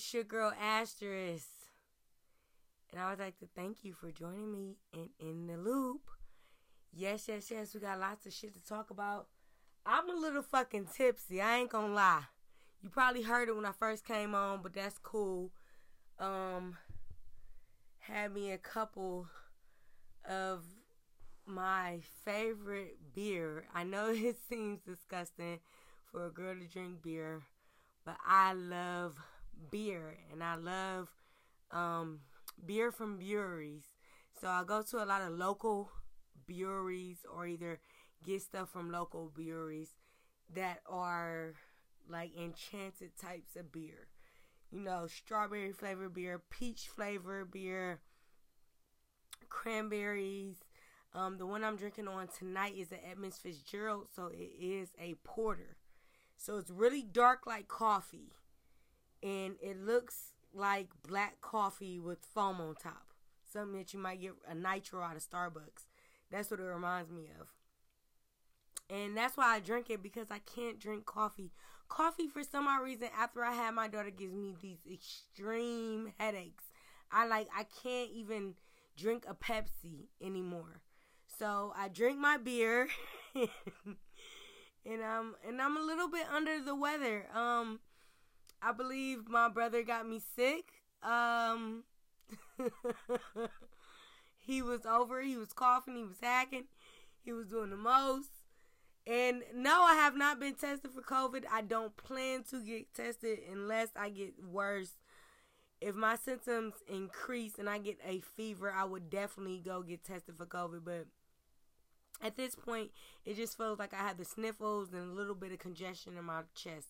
it's your girl Asterisk. And I would like to thank you for joining me in In the Loop. Yes, yes, yes, we got lots of shit to talk about. I'm a little fucking tipsy, I ain't gonna lie. You probably heard it when I first came on, but that's cool. Um had me a couple of my favorite beer. I know it seems disgusting for a girl to drink beer, but I love beer and I love um, beer from breweries. So I go to a lot of local breweries or either get stuff from local breweries that are like enchanted types of beer. You know, strawberry flavored beer, peach flavored beer, cranberries. Um, the one I'm drinking on tonight is the Edmonds Fitzgerald, so it is a porter. So it's really dark like coffee, and it looks like black coffee with foam on top. Something that you might get a nitro out of Starbucks. That's what it reminds me of. And that's why I drink it because I can't drink coffee. Coffee, for some odd reason, after I had my daughter, gives me these extreme headaches. I like, I can't even drink a Pepsi anymore. So I drink my beer. and I'm and I'm a little bit under the weather. Um I believe my brother got me sick. Um he was over, he was coughing, he was hacking, he was doing the most. And no, I have not been tested for COVID. I don't plan to get tested unless I get worse. If my symptoms increase and I get a fever, I would definitely go get tested for COVID. But at this point, it just feels like I have the sniffles and a little bit of congestion in my chest.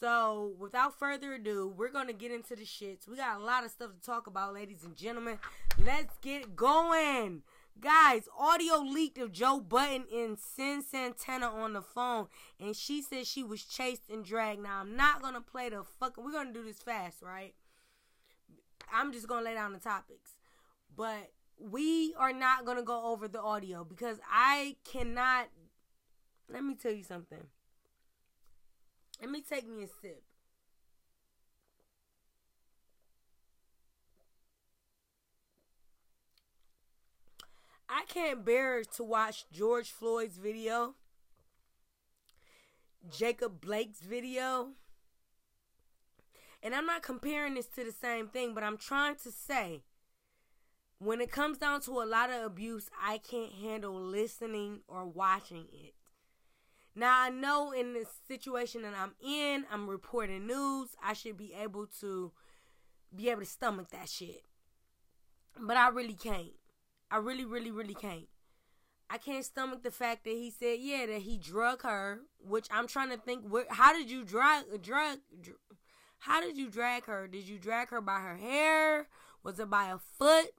So, without further ado, we're going to get into the shits. We got a lot of stuff to talk about, ladies and gentlemen. Let's get going. Guys, audio leaked of Joe Budden and Cyn Santana on the phone, and she said she was chased and dragged. Now, I'm not going to play the fucking. We're going to do this fast, right? I'm just going to lay down the topics. But we are not going to go over the audio because I cannot. Let me tell you something. Let me take me a sip. I can't bear to watch George Floyd's video, Jacob Blake's video. And I'm not comparing this to the same thing, but I'm trying to say when it comes down to a lot of abuse, I can't handle listening or watching it. Now, I know in the situation that I'm in, I'm reporting news. I should be able to be able to stomach that shit. But I really can't. I really, really, really can't. I can't stomach the fact that he said, yeah, that he drug her, which I'm trying to think, where, how did you drag, drug, dr- how did you drag her? Did you drag her by her hair? Was it by a foot?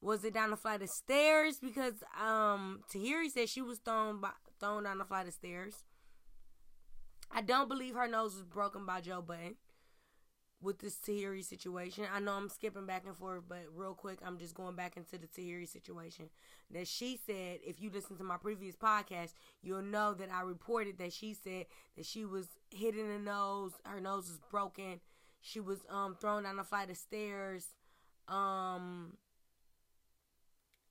Was it down the flight of stairs? Because um, Tahiry said she was thrown by, thrown down the flight of stairs. I don't believe her nose was broken by Joe Budden with this Tahiry situation. I know I'm skipping back and forth, but real quick, I'm just going back into the Tahiry situation. That she said, if you listen to my previous podcast, you'll know that I reported that she said that she was hit in the nose, her nose was broken, she was um thrown down a flight of stairs. Um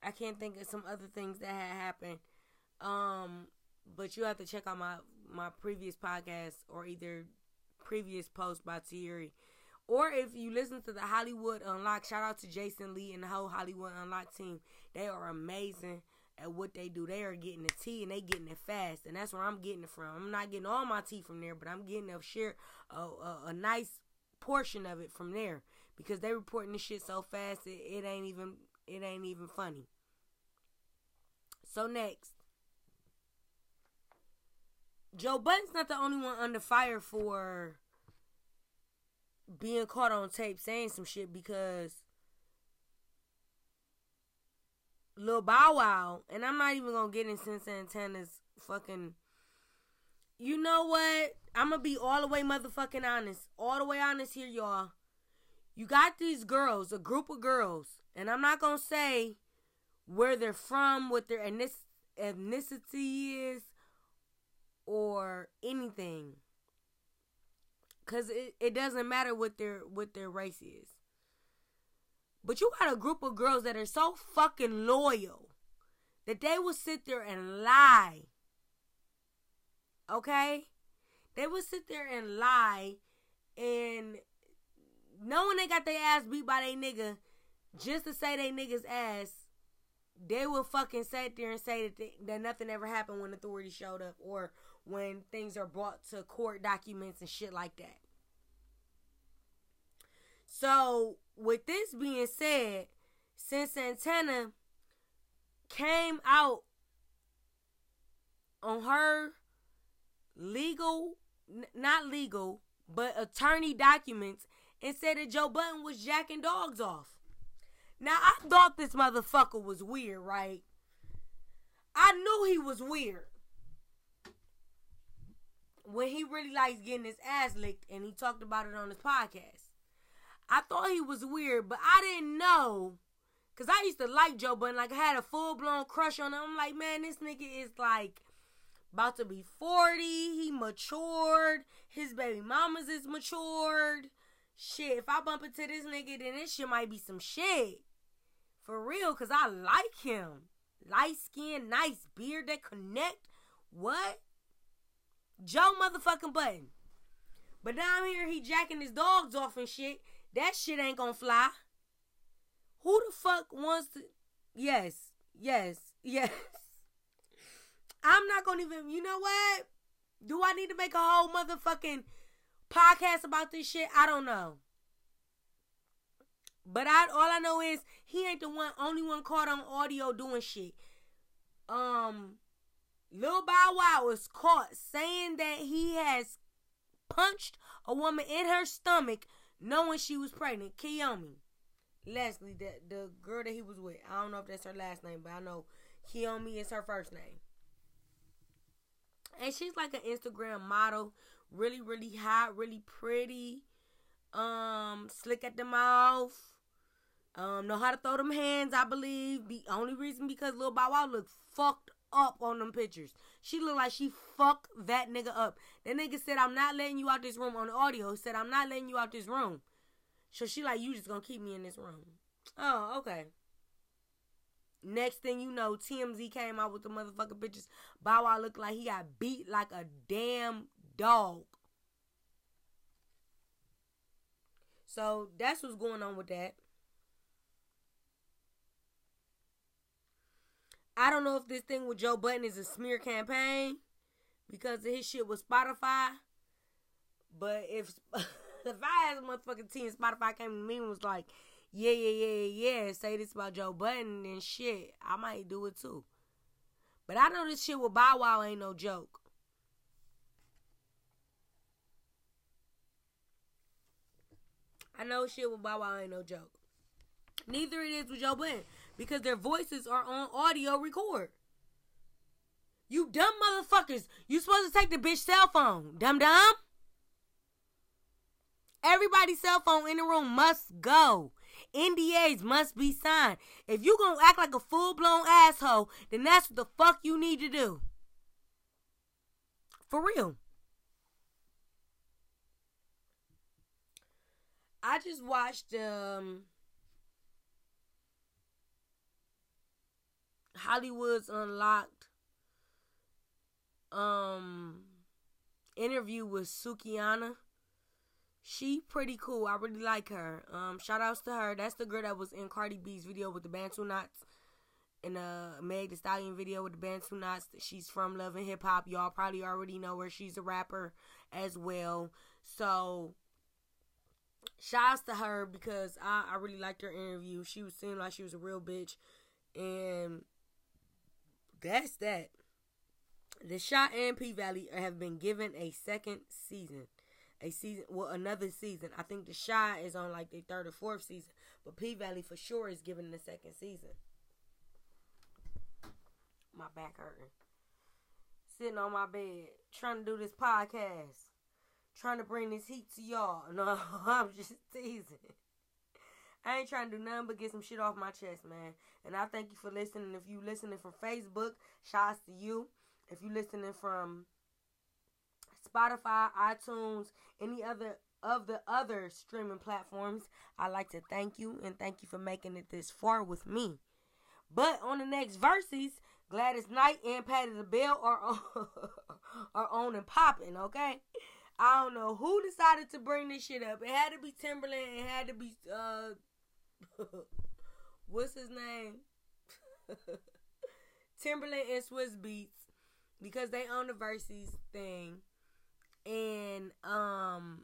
I can't think of some other things that had happened. Um, but you have to check out my my previous podcast or either previous post by Tahiry. Or if you listen to the Hollywood Unlocked, shout out to Jason Lee and the whole Hollywood Unlocked team. They are amazing at what they do. They are getting the tea and they getting it fast, and that's where I'm getting it from. I'm not getting all my tea from there, but I'm getting a share a, a, a nice portion of it from there because they reporting this shit so fast it, it ain't even it ain't even funny. So next, Joe Budden's not the only one under fire for being caught on tape saying some shit because Lil Bow Wow, and I'm not even gonna get in Cyn Santana's fucking. You know what? I'm gonna be all the way motherfucking honest. All the way honest here, y'all. You got these girls, a group of girls, and I'm not gonna say where they're from, what their ethnicity is, or anything. Cause it, it doesn't matter what their what their race is. But you got a group of girls that are so fucking loyal that they will sit there and lie. Okay? They will sit there and lie and knowing they got their ass beat by they nigga just to say they niggas ass, they will fucking sit there and say that, they, that nothing ever happened when authorities showed up or when things are brought to court documents and shit like that. So, with this being said, Cyn Santana came out on her legal, n- not legal, but attorney documents and said that Joe Budden was jacking dogs off. Now, I thought this motherfucker was weird, right? I knew he was weird. When he really likes getting his ass licked and he talked about it on his podcast. I thought he was weird, but I didn't know. Cause I used to like Joe Budden. Like I had a full blown crush on him. I'm like, man, this nigga is like about to be 40. He matured. His baby mamas is matured. Shit, if I bump into this nigga, then this shit might be some shit. For real, cause I like him. Light skin, nice beard that connect. What? Joe motherfucking Budden. But down here, he jacking his dogs off and shit. That shit ain't gonna fly. Who the fuck wants to? Yes, yes, yes. I'm not gonna even. You know what? Do I need to make a whole motherfucking podcast about this shit? I don't know. But I all I know is he ain't the one only one caught on audio doing shit. Lil Bow Wow was caught saying that he has punched a woman in her stomach knowing she was pregnant. Kiyomi. Leslie, the the girl that he was with. I don't know if that's her last name, but I know Kiyomi is her first name. And she's like an Instagram model, really, really hot, really pretty, um, slick at the mouth, um, know how to throw them hands, I believe. The only reason because Lil Bow Wow looked fucked up on them pictures. She looked like she fucked that nigga up. That nigga said, I'm not letting you out this room on the audio. He said, I'm not letting you out this room. So she like, you just gonna keep me in this room. Oh, okay. Next thing you know, TMZ came out with the motherfucking bitches. Bow Wow looked like he got beat like a damn dog. So that's what's going on with that. I don't know if this thing with Joe Budden is a smear campaign because of his shit with Spotify. But if if I had a motherfucking team, Spotify came to me and was like, yeah, yeah, yeah, yeah, say this about Joe Budden and shit, I might do it too. But I know this shit with Bow Wow ain't no joke. I know shit with Bow Wow ain't no joke. Neither it is with Joe Budden because their voices are on audio record. You dumb motherfuckers. You supposed to take the bitch cell phone. Dumb dumb. Everybody's cell phone in the room must go. NDAs must be signed. If you gonna act like a full blown asshole, then that's what the fuck you need to do. For real. I just watched um Hollywood's Unlocked um interview with Sukihana. She pretty cool. I really like her. Um, shout outs to her. That's the girl that was in Cardi B's video with the Bantu knots. In a Meg the Stallion video with the Bantu knots. She's from Love and Hip Hop. Y'all probably already know her. She's a rapper as well. So shout outs to her because I, I really liked her interview. She was seeming like she was a real bitch. And that's that. The Shot and P Valley have been given a second season. A season, well, another season. I think the Chi is on like the third or fourth season, but P Valley for sure is given the second season. My back hurting. Sitting on my bed, trying to do this podcast, trying to bring this heat to y'all. No, I'm just teasing. I ain't trying to do nothing but get some shit off my chest, man. And I thank you for listening. If you listening from Facebook, shouts to you. If you listening from Spotify, iTunes, any other of the other streaming platforms. I'd like to thank you and thank you for making it this far with me. But on the next Verzuz, Gladys Knight and Patti LaBelle are on, are on and popping, okay? I don't know who decided to bring this shit up. It had to be Timbaland. It had to be uh what's his name? Timbaland and Swizz Beatz because they own the Verzuz thing. And um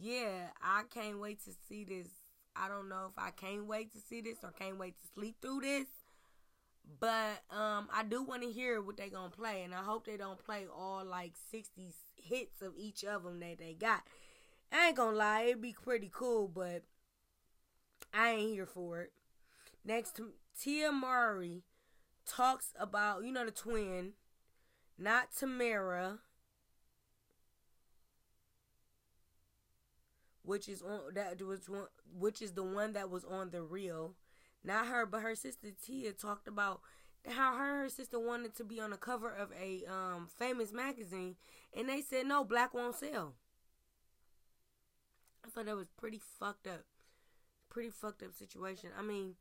yeah, I can't wait to see this. I don't know if I can't wait to see this or can't wait to sleep through this. But um I do want to hear what they gonna play and I hope they don't play all like 60 hits of each of them that they got. I ain't gonna lie, it'd be pretty cool, but I ain't here for it. Next, Tia Mowry talks about, you know, the twin, not Tamera, which is on that was one, which is the one that was on the real, not her, but her sister Tia talked about how her her sister wanted to be on the cover of a um, famous magazine, and they said no, black won't sell. I thought that was pretty fucked up, pretty fucked up situation. I mean,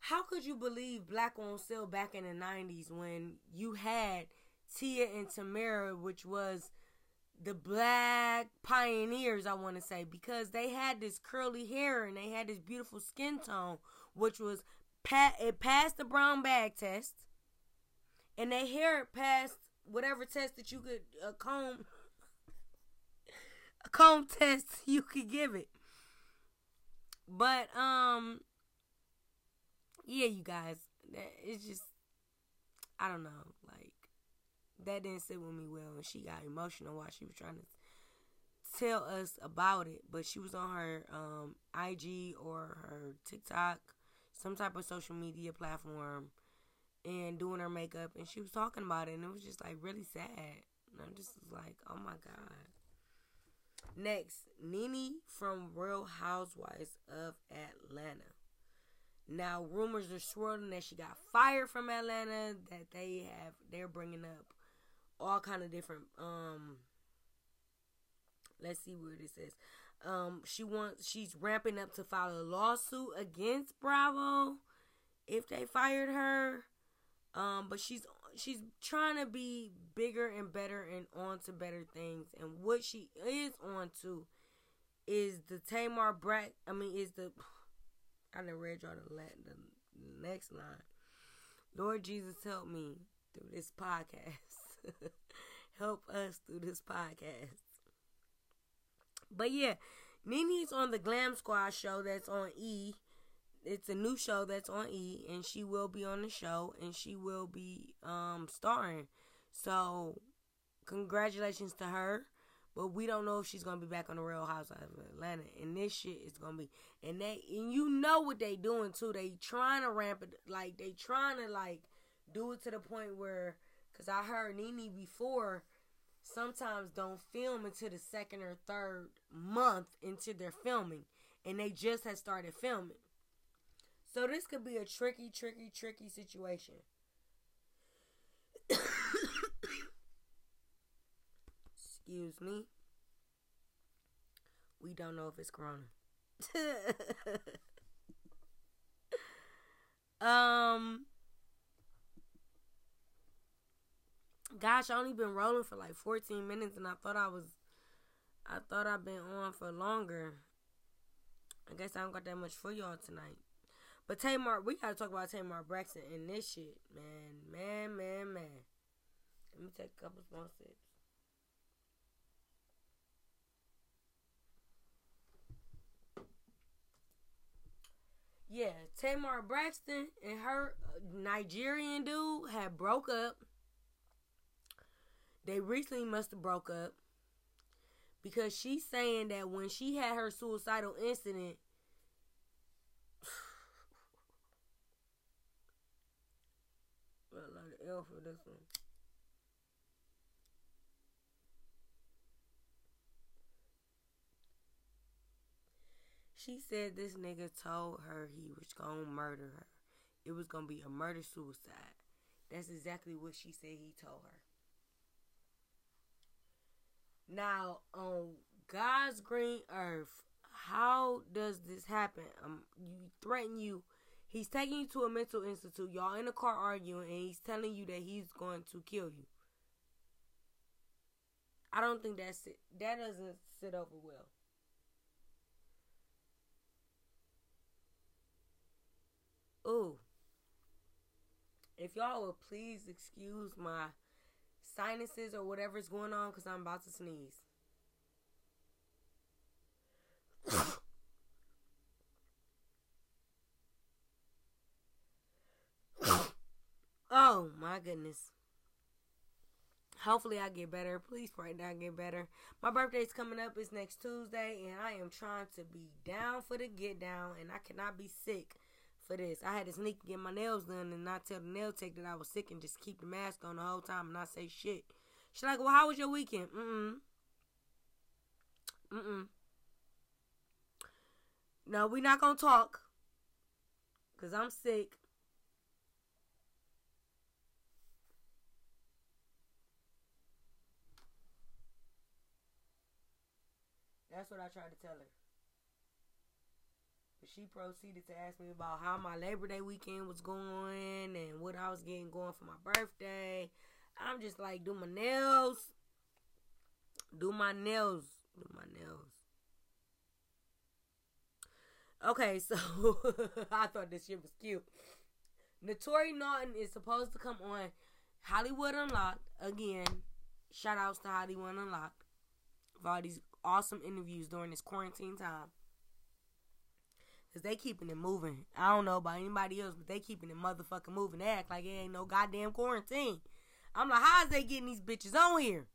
how could you believe black won't sell back in the '90s when you had Tia and Tamera, which was the black pioneers, I want to say, because they had this curly hair and they had this beautiful skin tone, which was it passed the brown bag test, and they hair passed whatever test that you could a comb a comb test you could give it. But um, yeah, you guys, it's just I don't know, like that didn't sit with me well, and she got emotional while she was trying to tell us about it. But she was on her um IG or her TikTok some type of social media platform and doing her makeup and she was talking about it and it was just like really sad. And I'm just like, oh my god. Next, Nene from Real Housewives of Atlanta. Now rumors are swirling that she got fired from Atlanta. That they have they're bringing up all kind of different. Um, let's see where this is. Um, she wants she's ramping up to file a lawsuit against Bravo if they fired her. Um, but she's she's trying to be bigger and better and on to better things. And what she is on to is the Tamar Brack. I mean, is the I didn't read y'all the, the next line. Lord Jesus, help me through this podcast. help us through this podcast. But yeah, Nene's on the Glam Squad show that's on E. It's a new show that's on E, and she will be on the show, and she will be um starring. So, congratulations to her. But we don't know if she's gonna be back on the Real Housewives of Atlanta. And this shit is gonna be, and they, and you know what they doing too. They trying to ramp it, like they trying to like do it to the point where, cause I heard Nene before sometimes don't film until the second or third month into their filming and they just had started filming. So this could be a tricky, tricky, tricky situation. Excuse me. We don't know if it's corona. um Gosh, I only been rolling for like 14 minutes and I thought I was I thought I've been on for longer. I guess I don't got that much for y'all tonight. But Tamar, we gotta talk about Tamar Braxton and this shit, man, man, man, man. Let me take a couple small sips. Yeah, Tamar Braxton and her uh, Nigerian dude had broke up. They recently must have broke up because she's saying that when she had her suicidal incident, well, L for this one. She said this nigga told her he was gonna murder her. It was gonna be a murder suicide. That's exactly what she said he told her. Now, on God's green earth, how does this happen? Um, you threaten you. He's taking you to a mental institute. Y'all in the car arguing, and he's telling you that he's going to kill you. I don't think that's it. That doesn't sit over well. Ooh. If y'all would please excuse my sinuses or whatever's going on because I'm about to sneeze. oh my goodness. Hopefully I get better. Please pray that I get better. My birthday's coming up. It's next Tuesday and I am trying to be down for the get down and I cannot be sick for this. I had to sneak get my nails done and not tell the nail tech that I was sick and just keep the mask on the whole time and not say shit. She's like, well, how was your weekend? Mm-mm. Mm-mm. No, we not gonna talk. Cause I'm sick. That's what I tried to tell her. But she proceeded to ask me about how my Labor Day weekend was going and what I was getting going for my birthday. I'm just like, do my nails. Do my nails. Do my nails. Okay, so I thought this shit was cute. Naturi Naughton is supposed to come on Hollywood Unlocked again. Shout outs to Hollywood Unlocked for these awesome interviews during this quarantine time. Cause they keeping it moving. I don't know about anybody else, but they keeping it motherfucking moving. They act like it ain't no goddamn quarantine. I'm like, how is they getting these bitches on here?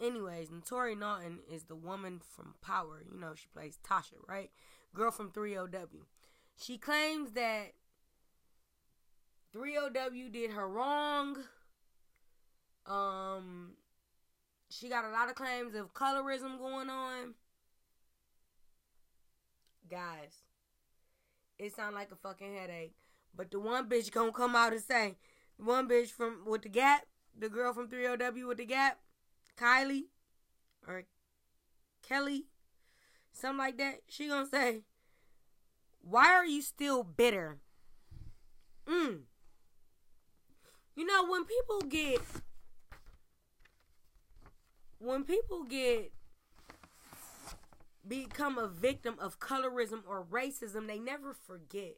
Anyways, Naturi Naughton is the woman from Power. You know, she plays Tasha, right? Girl from 3LW. She claims that 3LW did her wrong. Um, she got a lot of claims of colorism going on. Guys, it sound like a fucking headache. But the one bitch gonna come out and say, the one bitch from with the gap, the girl from 3LW with the gap, Kylie or Kelly, something like that. She gonna say, "Why are you still bitter?" Mm. You know when people get when people get become a victim of colorism or racism, they never forget.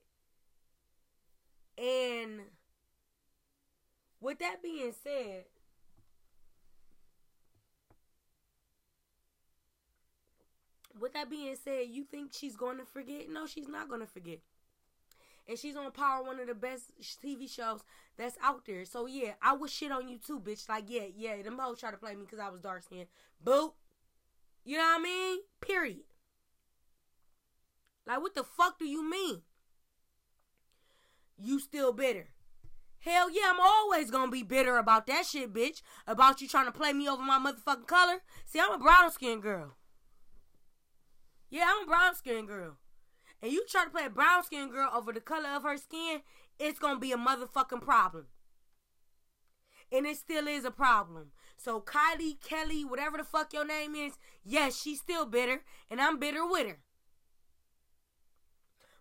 And with that being said, with that being said, you think she's going to forget? No, she's not going to forget. And she's on Power, one of the best TV shows that's out there. So yeah, I would shit on you too, bitch. Like yeah, yeah, them hoes try to play me because I was dark skinned. Boop. You know what I mean? Period. Like what the fuck do you mean? You still bitter? Hell yeah, I'm always gonna be bitter about that shit, bitch. About you trying to play me over my motherfucking color. See, I'm a brown skinned girl. Yeah, I'm a brown skinned girl. And you try to play a brown skinned girl over the color of her skin, it's gonna be a motherfucking problem. And it still is a problem. So Kylie, Kelly, whatever the fuck your name is, yes, she's still bitter, and I'm bitter with her.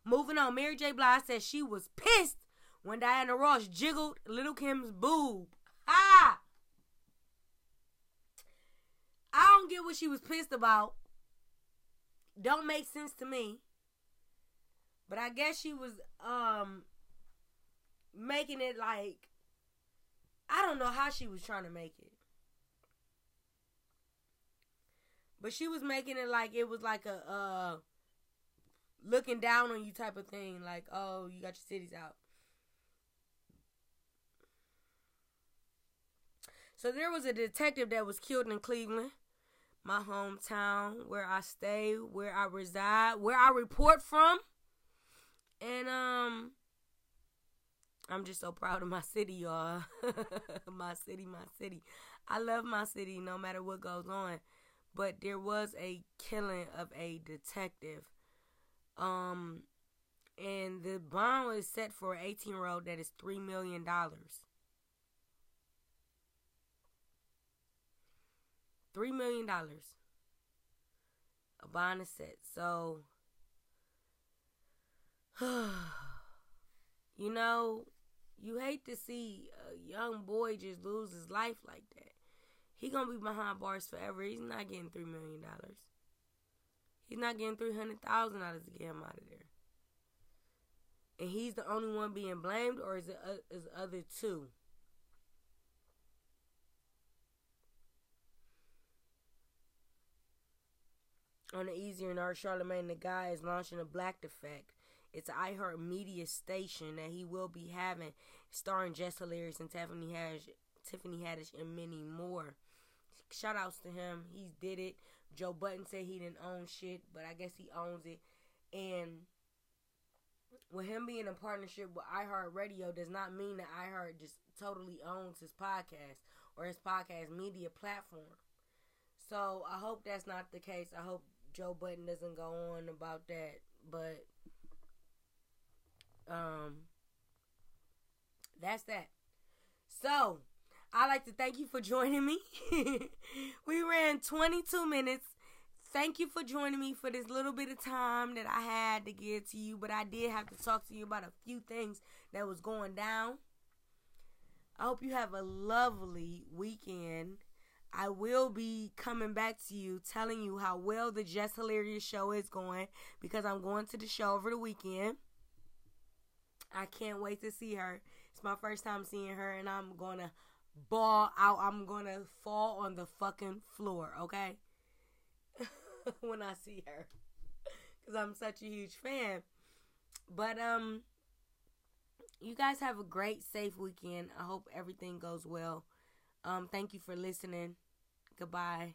Moving on, Mary J. Blige said she was pissed when Diana Ross jiggled Little Kim's boob. Ah! I don't get what she was pissed about. Don't make sense to me. But I guess she was um making it like I don't know how she was trying to make it. But she was making it like it was like a uh looking down on you type of thing, like, oh, you got your cities out. So there was a detective that was killed in Cleveland my hometown, where I stay, where I reside, where I report from. And um I'm just so proud of my city, y'all. my city, my city. I love my city no matter what goes on. But there was a killing of a detective. Um and the bond was set for an 18 year old that is $3 million. $3 million. A bond is set. So you know, you hate to see a young boy just lose his life like that. He gonna be behind bars forever. He's not getting three million dollars. He's not getting three hundred thousand dollars to get him out of there. And he's the only one being blamed, or is it uh, is other two? On the easier note, Charlamagne tha God is launching a Black Effect. It's iHeart Media station that he will be having, starring Jess Hilarious and Tiffany Haddish, Tiffany Haddish, and many more. Shout outs to him. He did it. Joe Budden said he didn't own shit, but I guess he owns it. And with him being in partnership with iHeartRadio does not mean that iHeart just totally owns his podcast or his podcast media platform. So I hope that's not the case. I hope Joe Budden doesn't go on about that. But um that's that. So I'd like to thank you for joining me. we ran 22 minutes. Thank you for joining me for this little bit of time that I had to give to you, but I did have to talk to you about a few things that was going down. I hope you have a lovely weekend. I will be coming back to you telling you how well the Jess Hilarious show is going because I'm going to the show over the weekend. I can't wait to see her. It's my first time seeing her, and I'm to ball out. I'm to fall on the fucking floor, okay? when I see her. Because I'm such a huge fan. But, um, you guys have a great, safe weekend. I hope everything goes well. Um, thank you for listening. Goodbye.